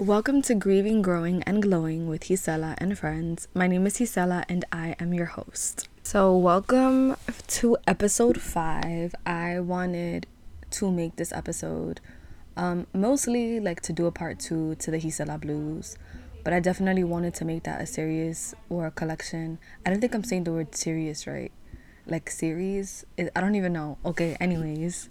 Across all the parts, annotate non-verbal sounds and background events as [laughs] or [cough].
Welcome to Grieving, Growing, and Glowing with Gisela and Friends. My name is Gisela and I am your host. So, welcome to episode five. I wanted to make this episode um, mostly like to do a part two to the Gisela Blues, but I definitely wanted to make that a series or a collection. I don't think I'm saying the word serious right. Like series, I don't even know. Okay, anyways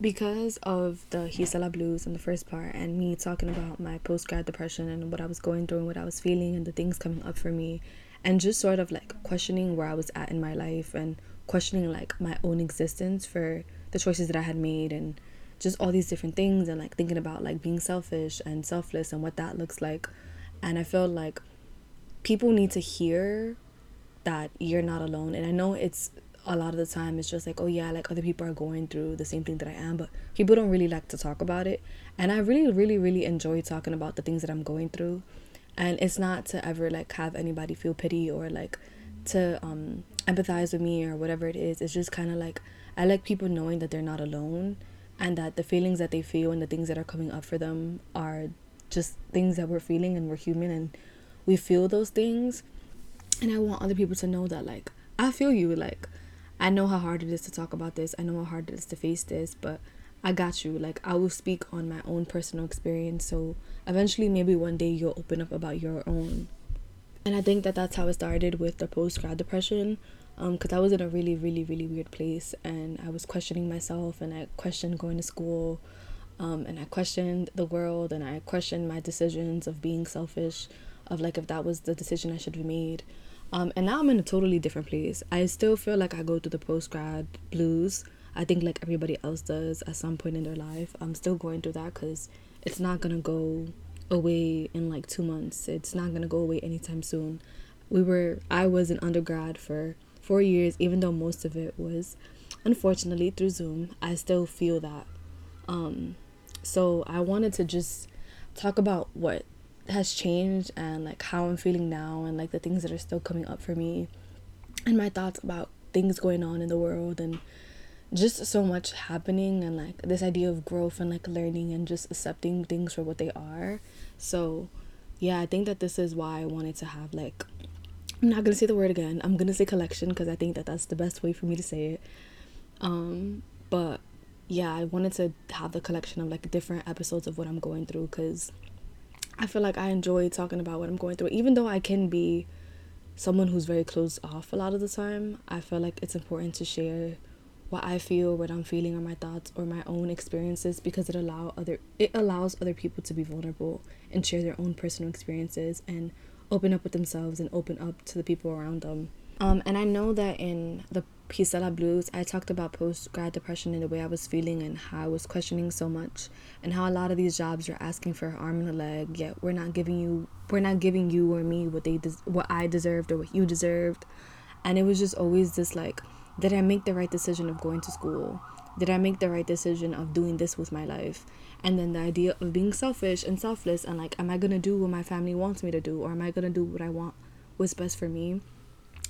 because of the Gisela blues in the first part and me talking about my post grad depression and what I was going through and what I was feeling and the things coming up for me and just sort of like questioning where I was at in my life and questioning like my own existence for the choices that I had made and just all these different things and like thinking about like being selfish and selfless and what that looks like. And I felt like people need to hear that you're not alone. And I know it's a lot of the time it's just like oh yeah like other people are going through the same thing that i am but people don't really like to talk about it. And i really really really enjoy talking about the things that i'm going through. And it's not to ever like have anybody feel pity or like to um empathize with me or whatever it is. It's just kind of like i like people knowing that they're not alone and that the feelings that they feel and the things that are coming up for them are just things that we're feeling and we're human and we feel those things. And i want other people to know that like i feel you like I know how hard it is to talk about this. I know how hard it is to face this, but I got you. Like I will speak on my own personal experience. So eventually, maybe one day you'll open up about your own. And I think that that's how it started with the post grad depression. Um, because I was in a really, really, really weird place, and I was questioning myself, and I questioned going to school, um, and I questioned the world, and I questioned my decisions of being selfish, of like if that was the decision I should have made. Um, and now I'm in a totally different place. I still feel like I go through the post grad blues. I think like everybody else does at some point in their life. I'm still going through that because it's not gonna go away in like two months. It's not gonna go away anytime soon. We were I was an undergrad for four years, even though most of it was unfortunately through Zoom. I still feel that. Um, so I wanted to just talk about what has changed and like how I'm feeling now and like the things that are still coming up for me and my thoughts about things going on in the world and just so much happening and like this idea of growth and like learning and just accepting things for what they are. So, yeah, I think that this is why I wanted to have like I'm not going to say the word again. I'm going to say collection because I think that that's the best way for me to say it. Um, but yeah, I wanted to have the collection of like different episodes of what I'm going through cuz I feel like I enjoy talking about what I'm going through, even though I can be someone who's very closed off a lot of the time. I feel like it's important to share what I feel, what I'm feeling, or my thoughts, or my own experiences, because it allow other it allows other people to be vulnerable and share their own personal experiences and open up with themselves and open up to the people around them. Um, and I know that in the Gisela Blues, I talked about post grad depression and the way I was feeling and how I was questioning so much and how a lot of these jobs are asking for an arm and a leg, yet we're not giving you we're not giving you or me what they des- what I deserved or what you deserved. And it was just always this like, did I make the right decision of going to school? Did I make the right decision of doing this with my life? And then the idea of being selfish and selfless and like, am I gonna do what my family wants me to do or am I gonna do what I want what's best for me?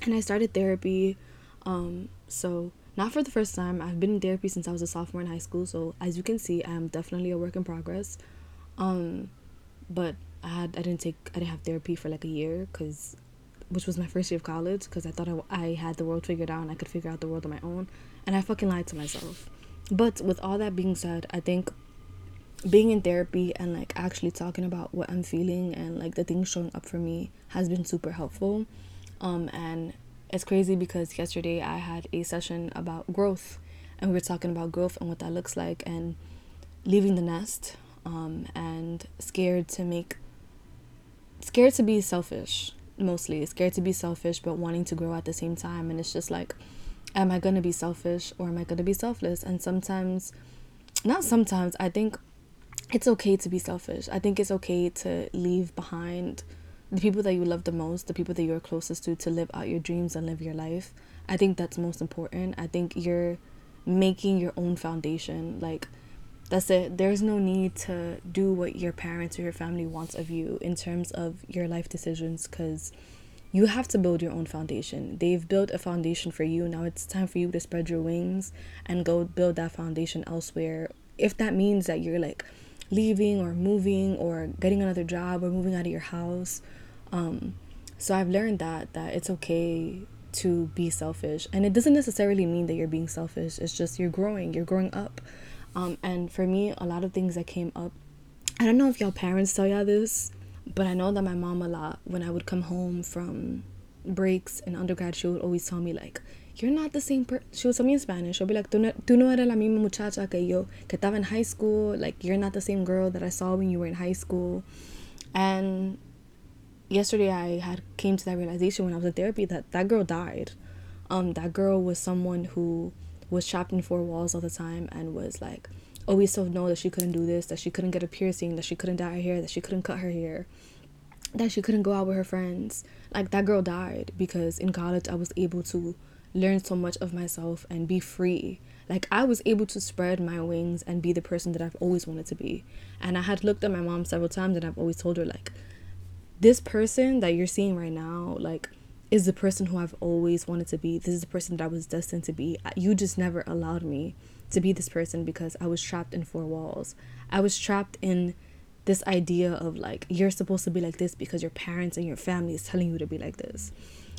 And I started therapy um, so not for the first time. I've been in therapy since I was a sophomore in high school. So as you can see, I'm definitely a work in progress. Um, but I had I didn't take I didn't have therapy for like a year because which was my first year of college because I thought I, I had the world figured out and I could figure out the world on my own and I fucking lied to myself. But with all that being said, I think being in therapy and like actually talking about what I'm feeling and like the things showing up for me has been super helpful. Um, and it's crazy because yesterday I had a session about growth and we were talking about growth and what that looks like and leaving the nest um, and scared to make scared to be selfish mostly. Scared to be selfish but wanting to grow at the same time. And it's just like am i to be selfish or am i to be selfless? And sometimes not sometimes i think it's okay to be selfish. I think it's okay to leave behind the people that you love the most, the people that you're closest to, to live out your dreams and live your life. I think that's most important. I think you're making your own foundation. Like, that's it. There's no need to do what your parents or your family wants of you in terms of your life decisions because you have to build your own foundation. They've built a foundation for you. Now it's time for you to spread your wings and go build that foundation elsewhere. If that means that you're like leaving or moving or getting another job or moving out of your house. Um, so I've learned that that it's okay to be selfish, and it doesn't necessarily mean that you're being selfish. It's just you're growing, you're growing up. Um, and for me, a lot of things that came up. I don't know if y'all parents tell y'all this, but I know that my mom a lot when I would come home from breaks in undergrad, she would always tell me like, "You're not the same person." She would tell me in Spanish. She'll be like, "Tú no, tú no eres la misma muchacha que yo que estaba en high school. Like, you're not the same girl that I saw when you were in high school." And yesterday, I had came to that realization when I was in therapy that that girl died. Um, that girl was someone who was trapped in four walls all the time and was like always told know that she couldn't do this, that she couldn't get a piercing, that she couldn't dye her hair, that she couldn't cut her hair that she couldn't go out with her friends. Like that girl died because in college I was able to learn so much of myself and be free. Like I was able to spread my wings and be the person that I've always wanted to be. And I had looked at my mom several times and I've always told her like this person that you're seeing right now like is the person who I've always wanted to be. This is the person that I was destined to be. You just never allowed me to be this person because I was trapped in four walls. I was trapped in this idea of like you're supposed to be like this because your parents and your family is telling you to be like this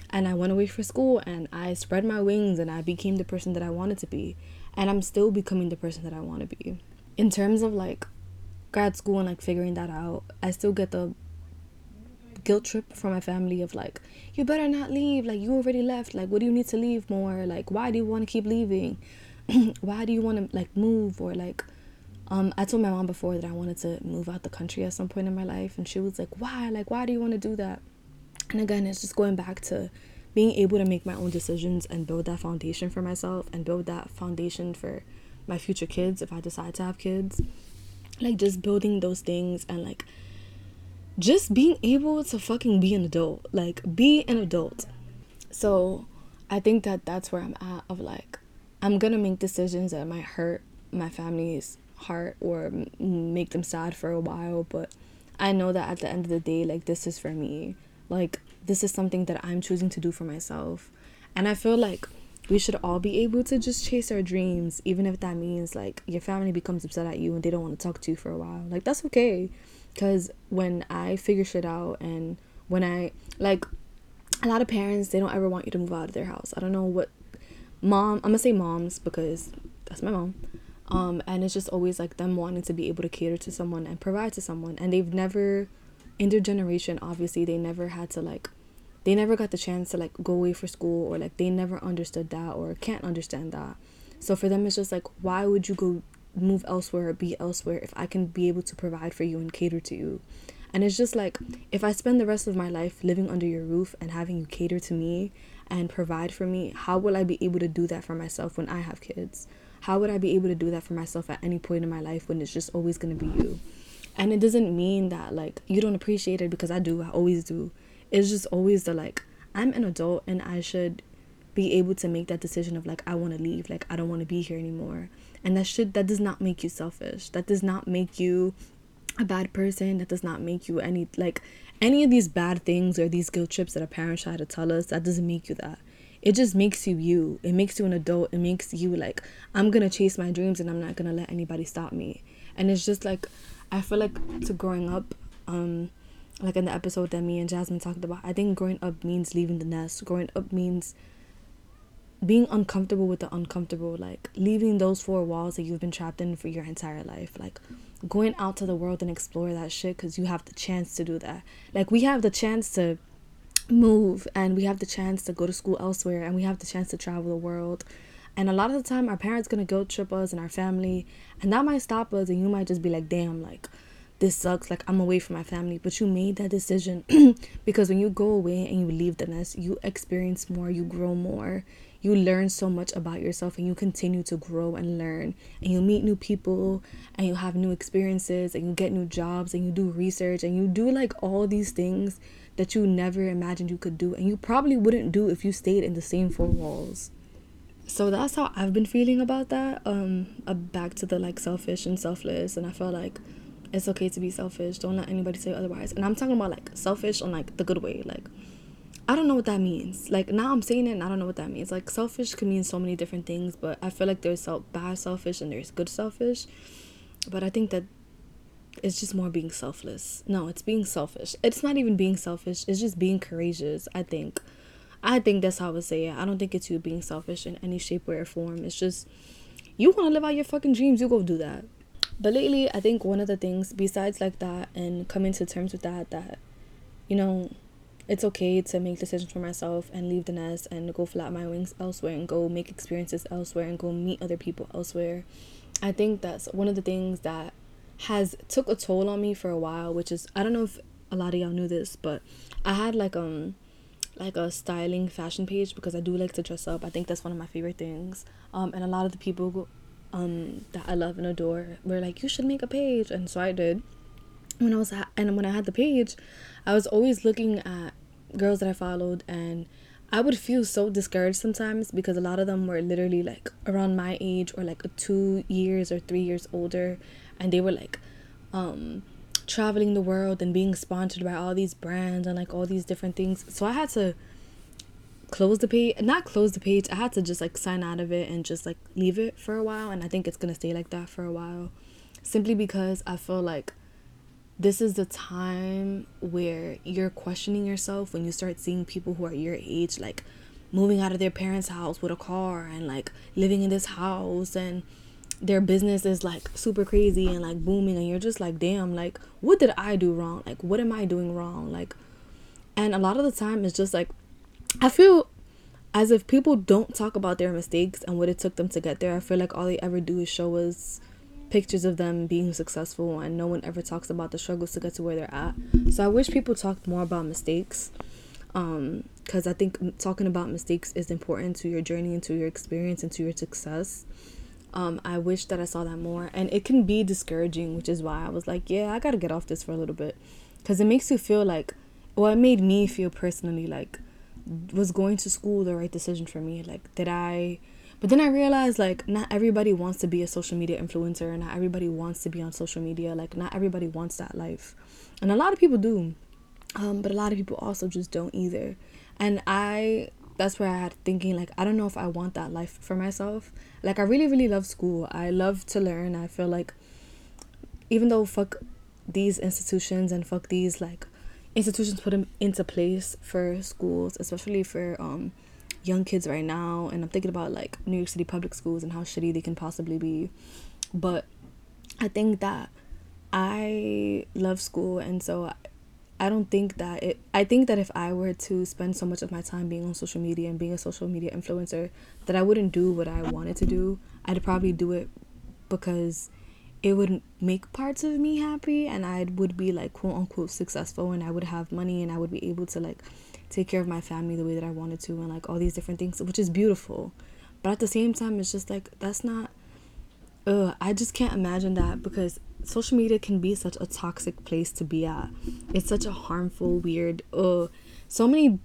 and i went away for school and i spread my wings and i became the person that i wanted to be and i'm still becoming the person that i want to be in terms of like grad school and like figuring that out i still get the guilt trip from my family of like you better not leave like you already left like what do you need to leave more like why do you want to keep leaving [clears throat] why do you want to like move or like um, I told my mom before that I wanted to move out the country at some point in my life, and she was like, "Why? Like, why do you want to do that?" And again, it's just going back to being able to make my own decisions and build that foundation for myself and build that foundation for my future kids if I decide to have kids. Like, just building those things and like just being able to fucking be an adult, like, be an adult. So, I think that that's where I'm at of like, I'm gonna make decisions that might hurt my family's heart or make them sad for a while but i know that at the end of the day like this is for me. Like this is something that i'm choosing to do for myself. And i feel like we should all be able to just chase our dreams even if that means like your family becomes upset at you and they don't want to talk to you for a while. Like that's okay because when i figure shit out and when i like a lot of parents they don't ever want you to move out of their house. I don't know what mom i'm gonna say moms because that's my mom. Um, and it's just always like them wanting to be able to cater to someone and provide to someone. And they've never in their generation obviously they never had to like they never got the chance to like go away for school or like they never understood that or can't understand that. So for them it's just like why would you go move elsewhere or be elsewhere if i can be able to provide for you and cater to you and it's just like if i spend the rest of my life living under your roof and having you cater to me and provide for me how will i be able to do that for myself when i have kids how would I be able to do that for myself at any point in my life when it's just always going to be you? And it doesn't mean that like you don't appreciate it because I do, I always do. It's just always the like I'm an adult and I should be able to make that decision of like I want to leave, like I don't want to be here anymore. And that should that does not make you selfish. That does not make you a bad person. That does not make you any like any of these bad things or these guilt trips that our parents try to tell us. That doesn't make you that it just makes you you. It makes you an adult. It makes you like, I'm gonna chase my dreams and I'm not gonna let anybody stop me. And it's just like, I feel like to growing up, um, like in the episode that me and Jasmine talked about, I think growing up means leaving the nest. Growing up means being uncomfortable with the uncomfortable, like leaving those four walls that you've been trapped in for your entire life. Like going out to the world and explore that shit because you have the chance to do that. Like we have the chance to move and we have the chance to go to school elsewhere and we have the chance to travel the world and a lot of the time our parents gonna guilt trip us and our family and that might stop us and you might just be like damn like this sucks like i'm away from my family but you made that decision [clears throat] because when you go away and you leave the nest you experience more you grow more you learn so much about yourself and you continue to grow and learn. And you meet new people and you have new experiences and you get new jobs and you do research and you do like all these things that you never imagined you could do and you probably wouldn't do if you stayed in the same four walls. So that's how i've been feeling about that um uh, back to the like selfish and selfless. And i feel like it's okay to be selfish. Don't let anybody say otherwise. And i'm talking about like selfish on like the good way. Like i don't know what that means like now i'm saying it and i don't know what that means like selfish can mean so many different things but i feel like there's self bad selfish and there's good selfish but i think that it's just more being selfless. No, it's being selfish. It's not even being selfish. It's just being courageous. I think. I think that's how I would say it. I don't think it's you being selfish in any shape, or form. It's just you want to live out your fucking dreams. You go do that. But lately, I think one of the things besides like that and coming to terms with that, that you know, it's okay to make decisions for myself and leave the nest and go flap my wings elsewhere and go make experiences elsewhere and go meet other people elsewhere. I think that's one of the things that has took a toll on me for a while, which is I don't know if a lot of y'all knew this, but I had like um like a styling fashion page because I do like to dress up. I think that's one of my favorite things. Um and a lot of the people um that I love and adore were like you should make a page and so I did. When I was ha- and when I had the page, I was always looking at girls that I followed and I would feel so discouraged sometimes because a lot of them were literally like around my age or like two years or three years older and they were like um traveling the world and being sponsored by all these brands and like all these different things. So i had to close the page not close the page i had to just like sign out of it and just like leave it for a while and i think it's gonna stay like that for a while simply because i feel like this is the time where you're questioning yourself when you start seeing people who are your age like moving out of their parents house with a car and like living in this house and their business is like super crazy and like booming and you're just like damn like what did i do wrong? Like what am i doing wrong? Like and a lot of the time it's just like i feel as if people don't talk about their mistakes and what it took them to get there. I feel like all they ever do is show us pictures of them being successful and no one ever talks about the struggles to get to where they're at so i wish people talked more about mistakes um because i think talking about mistakes is important to your journey and to your experience and to your success um, I wish that I saw that more. And it can be discouraging, which is why I was like, yeah, I gotta get off this for a little bit. Because it makes you feel like, well, it made me feel personally like, was going to school the right decision for me? Like, did I. But then I realized, like, not everybody wants to be a social media influencer, and not everybody wants to be on social media. Like, not everybody wants that life. And a lot of people do. Um, but a lot of people also just don't either. And I that's where I had thinking like I don't know if I want that life for myself. Like I really really love school. I love to learn. I feel like even though fuck these institutions and fuck these like institutions put them into place for schools, especially for um young kids right now and I'm thinking about like New York City public schools and how shitty they can possibly be. But I think that I love school and so I don't think that it I think that if I were to spend so much of my time being on social media and being a social media influencer that I wouldn't do what I wanted to do. I'd probably do it because it would make parts of me happy and I would be like quote unquote successful and I would have money and I would be able to like take care of my family the way that I wanted to and like all these different things which is beautiful. But at the same time it's just like that's not Ugh, I just can't imagine that because social media can be such a toxic place to be at. It's such a harmful, weird, uh so many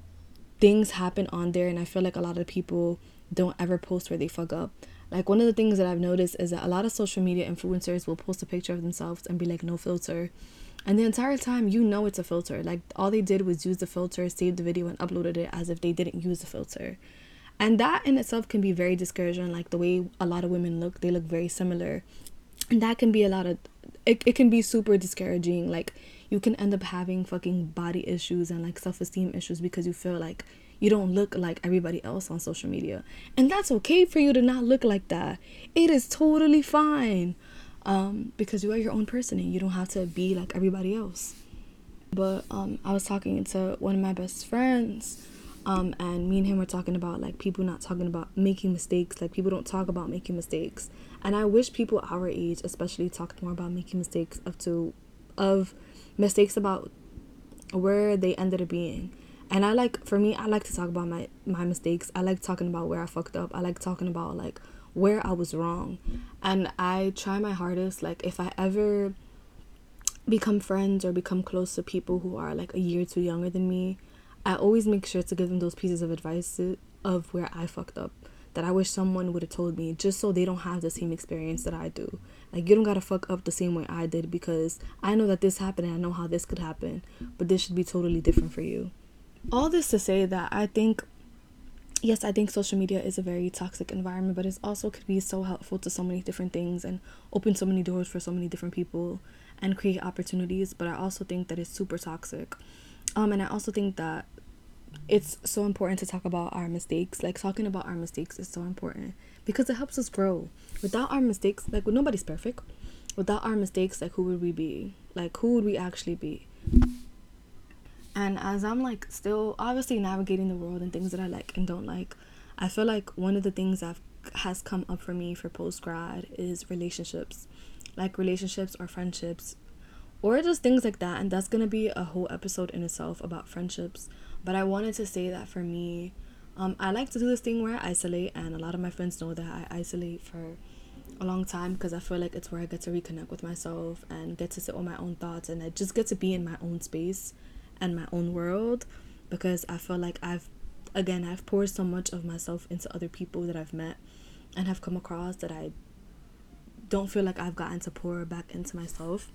things happen on there and I feel like a lot of people don't ever post where they fuck up. Like one of the things that I've noticed is that a lot of social media influencers will post a picture of themselves and be like no filter. And the entire time you know it's a filter. Like all they did was use the filter, saved the video and uploaded it as if they didn't use the filter. And that in itself can be very discouraging, like the way a lot of women look, they look very similar. And that can be a lot of it, it can be super discouraging like you can end up having fucking body issues and like self-esteem issues because you feel like you don't look like everybody else on social media and that's okay for you to not look like that it is totally fine um, because you are your own person and you don't have to be like everybody else. But um, i was talking to one of my best friends um, and me and him were talking about like people not talking about making mistakes. Like people don't talk about making mistakes. And i wish people our age especially talked more about making mistakes of to of mistakes about where they ended up being. And i like for me i like to talk about my my mistakes. I like talking about where i fucked up. I like talking about like where i was wrong and i try my hardest like if i ever become friends or become close to people who are like a year too younger than me I always make sure to give them those pieces of advice of where I fucked up that I wish someone would have told me just so they don't have the same experience that I do. Like you don't gotta fuck up the same way I did because I know that this happened and I know how this could happen, but this should be totally different for you. All this to say that I think yes, I think social media is a very toxic environment, but it also could be so helpful to so many different things and open so many doors for so many different people. and create opportunities, but I also think that it's super toxic. Um, and I also think that it's so important to talk about our mistakes. Like talking about our mistakes is so important because it helps us grow. Without our mistakes, like nobody's perfect. Without our mistakes, like who would we be? Like who would we actually be? And as I'm like still obviously navigating the world and things that I like and don't like, I feel like one of the things that has come up for me for post grad is relationships. Like relationships or friendships or just things like that. And that's to be a whole episode in itself about friendships. But I wanted to say that for me, um, I like to do this thing where I isolate, and a lot of my friends know that I isolate for a long time because I feel like it's where I get to reconnect with myself and get to sit with my own thoughts, and I just get to be in my own space and my own world because I feel like I've, again, I've poured so much of myself into other people that I've met and have come across that I don't feel like I've gotten to pour back into myself.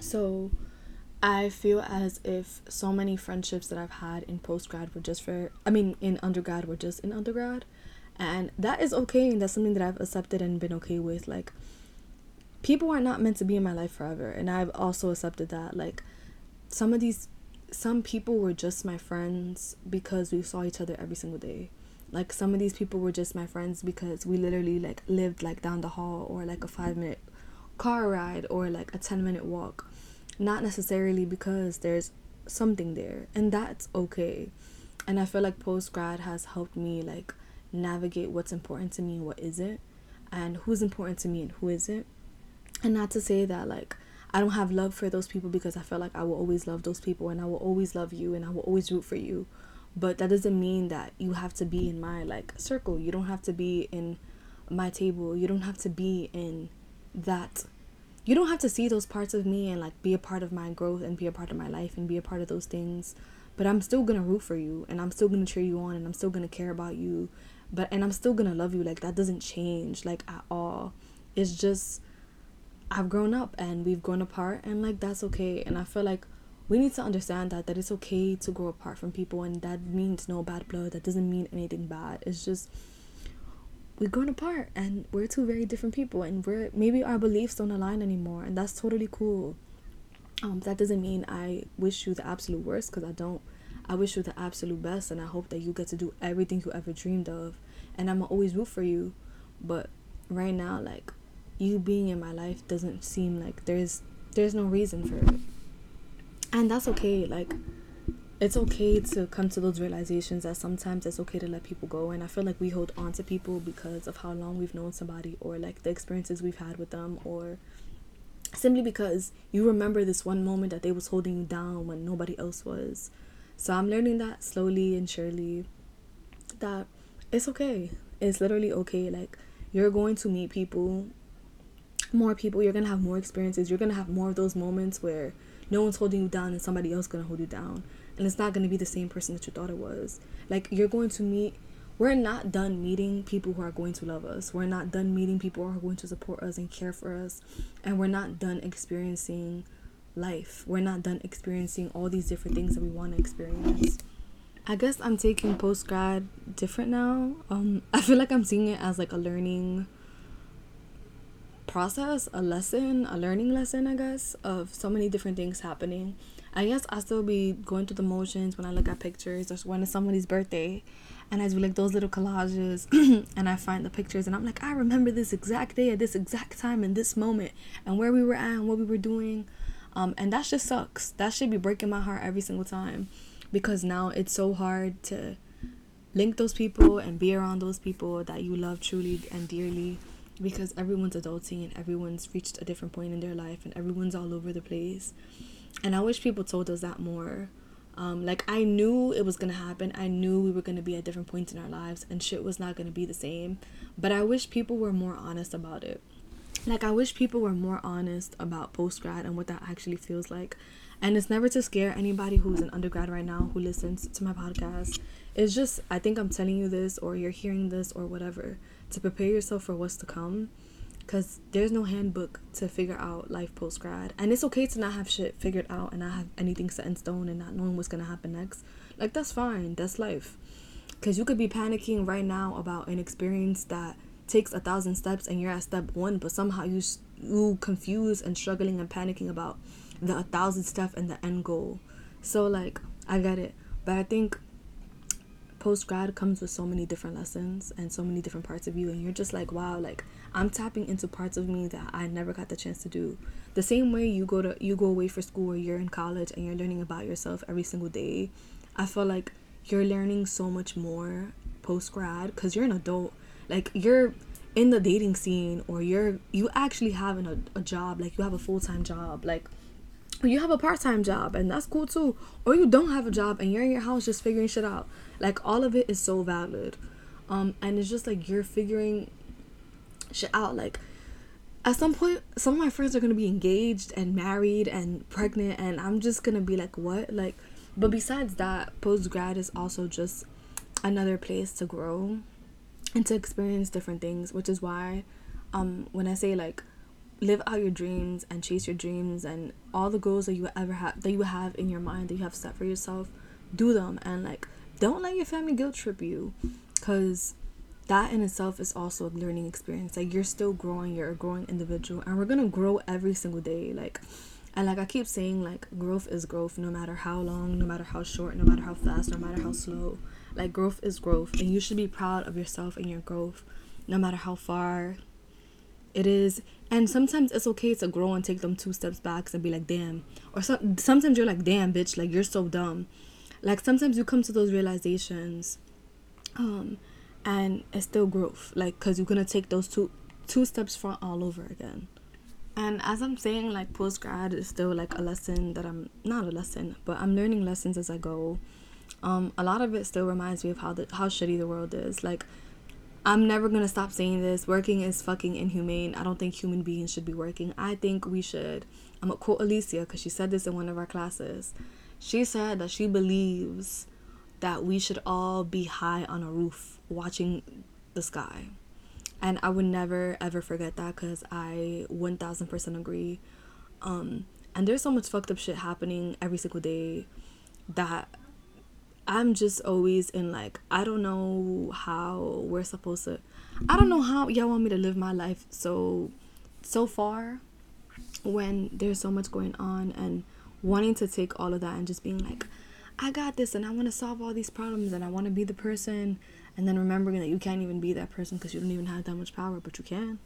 So I feel as if so many friendships that I've had in post grad were just for, I mean, in undergrad were just in undergrad. And that is okay. And that's something that I've accepted and been okay with. Like, people are not meant to be in my life forever. And I've also accepted that. Like, some of these, some people were just my friends because we saw each other every single day. Like, some of these people were just my friends because we literally, like, lived, like, down the hall or, like, a five minute car ride or like a 10 minute walk. Not necessarily because there's something there and that's okay. And i feel like post grad has helped me like navigate what's important to me and what isn't and who's important to me and who isn't. And not to say that like i don't have love for those people because i feel like i will always love those people and i will always love you and i will always root for you. But that doesn't mean that you have to be in my like circle. You don't have to be in my table. You don't have to be in that. You don't have to see those parts of me and like be a part of my growth and be a part of my life and be a part of those things. But i'm still gonna root for you and i'm still gonna cheer you on and i'm still gonna care about you. But and i'm still gonna love you. Like that doesn't change like at all. It's just i've grown up and we've grown apart and like that's okay. And i feel like we need to understand that that it's okay to grow apart from people and that means no bad blood. That doesn't mean anything bad. It's just we've grown apart and we're two very different people and we're maybe our beliefs don't align anymore and that's totally cool. Um that doesn't mean i wish you the absolute worst because i don't. I wish you the absolute best and i hope that you get to do everything you ever dreamed of. And i'm always root for you. But right now like you being in my life doesn't seem like there's there's no reason for it. And that's okay like it's okay to come to those realizations that sometimes it's okay to let people go. And i feel like we hold on to people because of how long we've known somebody or like the experiences we've had with them or simply because you remember this one moment that they was holding you down when nobody else was. So i'm learning that slowly and surely that it's okay. It's literally okay like you're going to meet people more people you're gonna have more experiences. You're gonna have more of those moments where no one's holding you down and somebody else gonna hold you down. And it's not to be the same person that you thought it was. Like you're going to meet we're not done meeting people who are going to love us. We're not done meeting people who are going to support us and care for us. And we're not done experiencing life. We're not done experiencing all these different things that we want to experience. I guess i'm taking post grad different now. Um [laughs] i feel like i'm seeing it as like a learning process a lesson a learning lesson i guess of so many different things happening I guess I still be going through the motions when I look at pictures or when it's somebody's birthday and I do like those little collages [clears throat] and I find the pictures and I'm like, I remember this exact day at this exact time in this moment and where we were at and what we were doing. Um, and that just sucks. That should be breaking my heart every single time because now it's so hard to link those people and be around those people that you love truly and dearly because everyone's adulting and everyone's reached a different point in their life and everyone's all over the place and I wish people told us that more. Um, like I knew it was gonna happen. I knew we were gonna be at different points in our lives, and shit was not gonna be the same. But I wish people were more honest about it. Like I wish people were more honest about post grad and what that actually feels like. And it's never to scare anybody who's an undergrad right now who listens to my podcast. It's just I think I'm telling you this or you're hearing this or whatever to prepare yourself for what's to come because there's no handbook to figure out life post grad and it's okay to not have shit figured out and not have anything set in stone and not knowing what's gonna happen next. Like that's fine. That's life. Because you could be panicking right now about an experience that takes a thousand steps and you're at step one but somehow you you confused and struggling and panicking about the a thousand stuff and the end goal. So like I get it, but I think post grad comes with so many different lessons and so many different parts of you and you're just like wow like i'm tapping into parts of me that i never got the chance to do. The same way you go to you go away for school or you're in college and you're learning about yourself every single day i feel like you're learning so much more post grad because you're an adult. Like you're in the dating scene or you're you actually have an, a, a job like you have a full-time job like you have a part-time job and that's cool too or you don't have a job and you're in your house just figuring shit out like all of it is so valid. Um and it's just like you're figuring shit out like at some point some of my friends are gonna be engaged and married and pregnant and i'm just gonna be like what? Like but besides that post grad is also just another place to grow and to experience different things which is why um when i say like live out your dreams and chase your dreams and all the goals that you ever have that you have in your mind that you have set for yourself do them and like don't let your family guilt trip you because that in itself is also a learning experience. Like you're still growing you're a growing individual and we're gonna grow every single day like and like i keep saying like growth is growth no matter how long no matter how short no matter how fast no matter how slow. Like growth is growth and you should be proud of yourself and your growth no matter how far it is. And sometimes it's okay to grow and take them two steps back and be like damn. Or some, sometimes you're like damn bitch like you're so dumb. Like sometimes you come to those realizations um and it's still growth. Like because you're gonna take those two two steps front all over again. And as i'm saying like post grad is still like a lesson that i'm not a lesson but i'm learning lessons as i go. Um a lot of it still reminds me of how the how shitty the world is. Like i'm never gonna stop saying this. Working is fucking inhumane. I don't think human beings should be working. I think we should. I'm gonna quote alicia because she said this in one of our classes. She said that she believes that we should all be high on a roof watching the sky. And I would never ever forget that because I 1000% agree. Um, and there's so much fucked up shit happening every single day that I'm just always in like, I don't know how we're supposed to, I don't know how y'all want me to live my life so, so far when there's so much going on and wanting to take all of that and just being like, I got this and I want to solve all these problems and I want to be the person. And then remembering that you can't even be that person because you don't even have that much power, but you can.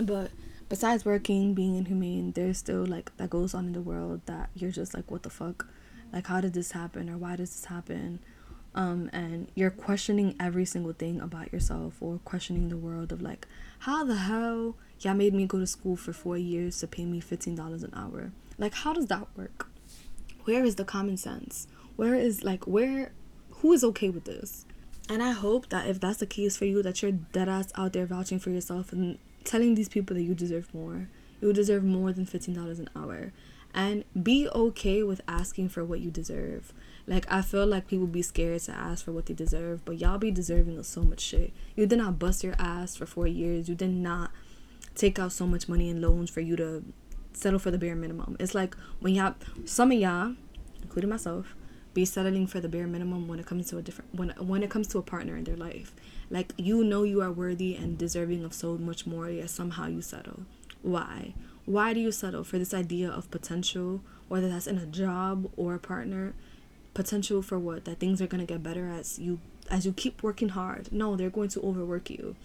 But besides working, being inhumane, there's still like that goes on in the world that you're just like, what the fuck? Like, how did this happen or why does this happen? Um, and you're questioning every single thing about yourself or questioning the world of like, how the hell y'all made me go to school for four years to pay me $15 an hour? Like, how does that work? Where is the common sense? Where is like, where, who is okay with this? And I hope that if that's the case for you, that you're dead ass out there vouching for yourself and telling these people that you deserve more. You deserve more than $15 an hour. And be okay with asking for what you deserve. Like, I feel like people be scared to ask for what they deserve, but y'all be deserving of so much shit. You did not bust your ass for four years. You did not take out so much money in loans for you to settle for the bare minimum. It's like when y'all, some of y'all, including myself, be settling for the bare minimum when it comes to a different when when it comes to a partner in their life. Like you know you are worthy and deserving of so much more, yet somehow you settle. Why? Why do you settle for this idea of potential, whether that's in a job or a partner? Potential for what? That things are gonna get better as you as you keep working hard. No, they're going to overwork you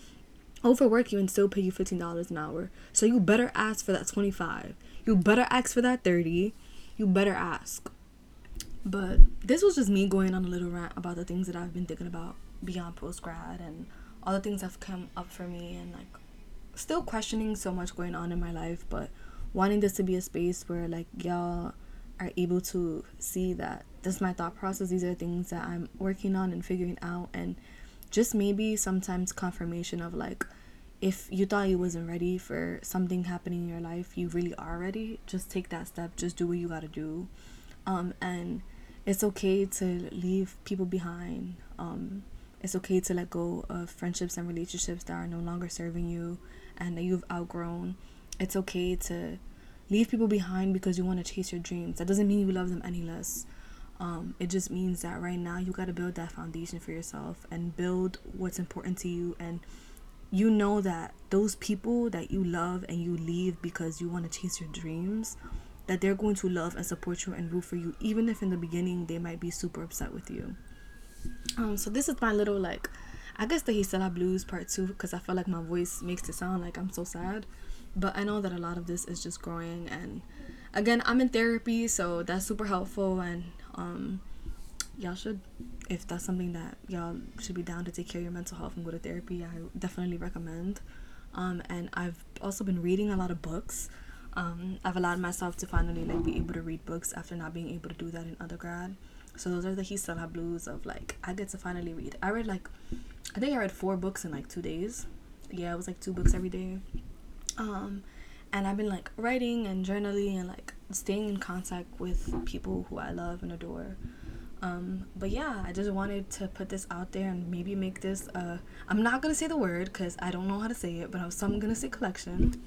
overwork you and still pay you $15 an hour. So you better ask for that 25. You better ask for that 30. You better ask. But this was just me going on a little rant about the things that I've been thinking about beyond post grad and all the things that have come up for me and like still questioning so much going on in my life, but wanting this to be a space where like y'all are able to see that this is my thought process. These are things that I'm working on and figuring out and just maybe sometimes confirmation of like if you thought you wasn't ready for something happening in your life you really are ready. Just take that step. Just do what you got to do. Um, and it's okay to leave people behind. Um, it's okay to let go of friendships and relationships that are no longer serving you and that you've outgrown it's okay to leave people behind because you want to chase your dreams. That doesn't mean you love them any less. Um, it just means that right now you got to build that foundation for yourself and build what's important to you. And you know that those people that you love and you leave because you want to chase your dreams that they're going to love and support you and root for you even if in the beginning they might be super upset with you. Um so this is my little like i guess the Gisela blues part two because i feel like my voice makes it sound like i'm so sad but i know that a lot of this is just growing and again i'm in therapy so that's super helpful and um y'all should if that's something that y'all should be down to take care of your mental health and go to therapy i definitely recommend um and i've also been reading a lot of books um, I've allowed myself to finally like be able to read books after not being able to do that in undergrad. So those are the Gisela blues of like I get to finally read. I read like I think I read four books in like two days. Yeah, it was like two books every day. Um, and I've been like writing and journaling and like staying in contact with people who I love and adore. Um, but yeah, I just wanted to put this out there and maybe make this. Uh, I'm not gonna say the word because I don't know how to say it, but I'm, so I'm gonna say collection.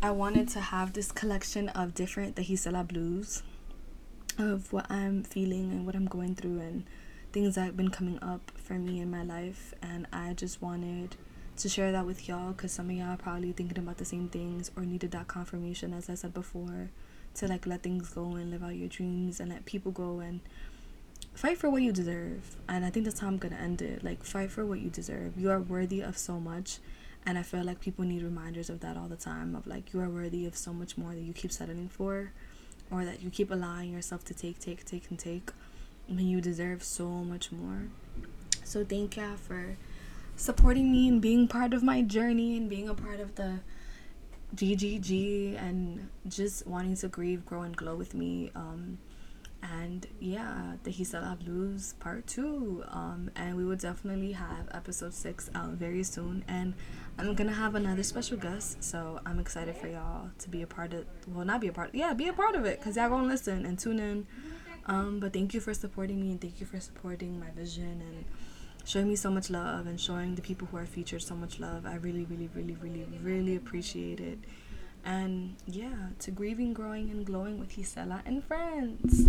I wanted to have this collection of different the Gisela blues of what I'm feeling and what I'm going through and things that have been coming up for me in my life and I just wanted to share that with y'all because some of y'all are probably thinking about the same things or needed that confirmation as I said before to like let things go and live out your dreams and let people go and fight for what you deserve. And I think that's how I'm gonna end it. Like fight for what you deserve. You are worthy of so much and i feel like people need reminders of that all the time of like you are worthy of so much more that you keep settling for or that you keep allowing yourself to take take take and take when you deserve so much more so thank you for supporting me and being part of my journey and being a part of the GGG and just wanting to grieve, grow, and glow with me. Um, and yeah the Gisela Blues part two um and we will definitely have episode six out very soon and I'm gonna have another special guest so I'm excited for y'all to be a part of well not be a part yeah be a part of it because y'all gonna listen and tune in um but thank you for supporting me and thank you for supporting my vision and showing me so much love and showing the people who are featured so much love. I really really really really really appreciate it. And yeah to grieving growing and glowing with Gisela and friends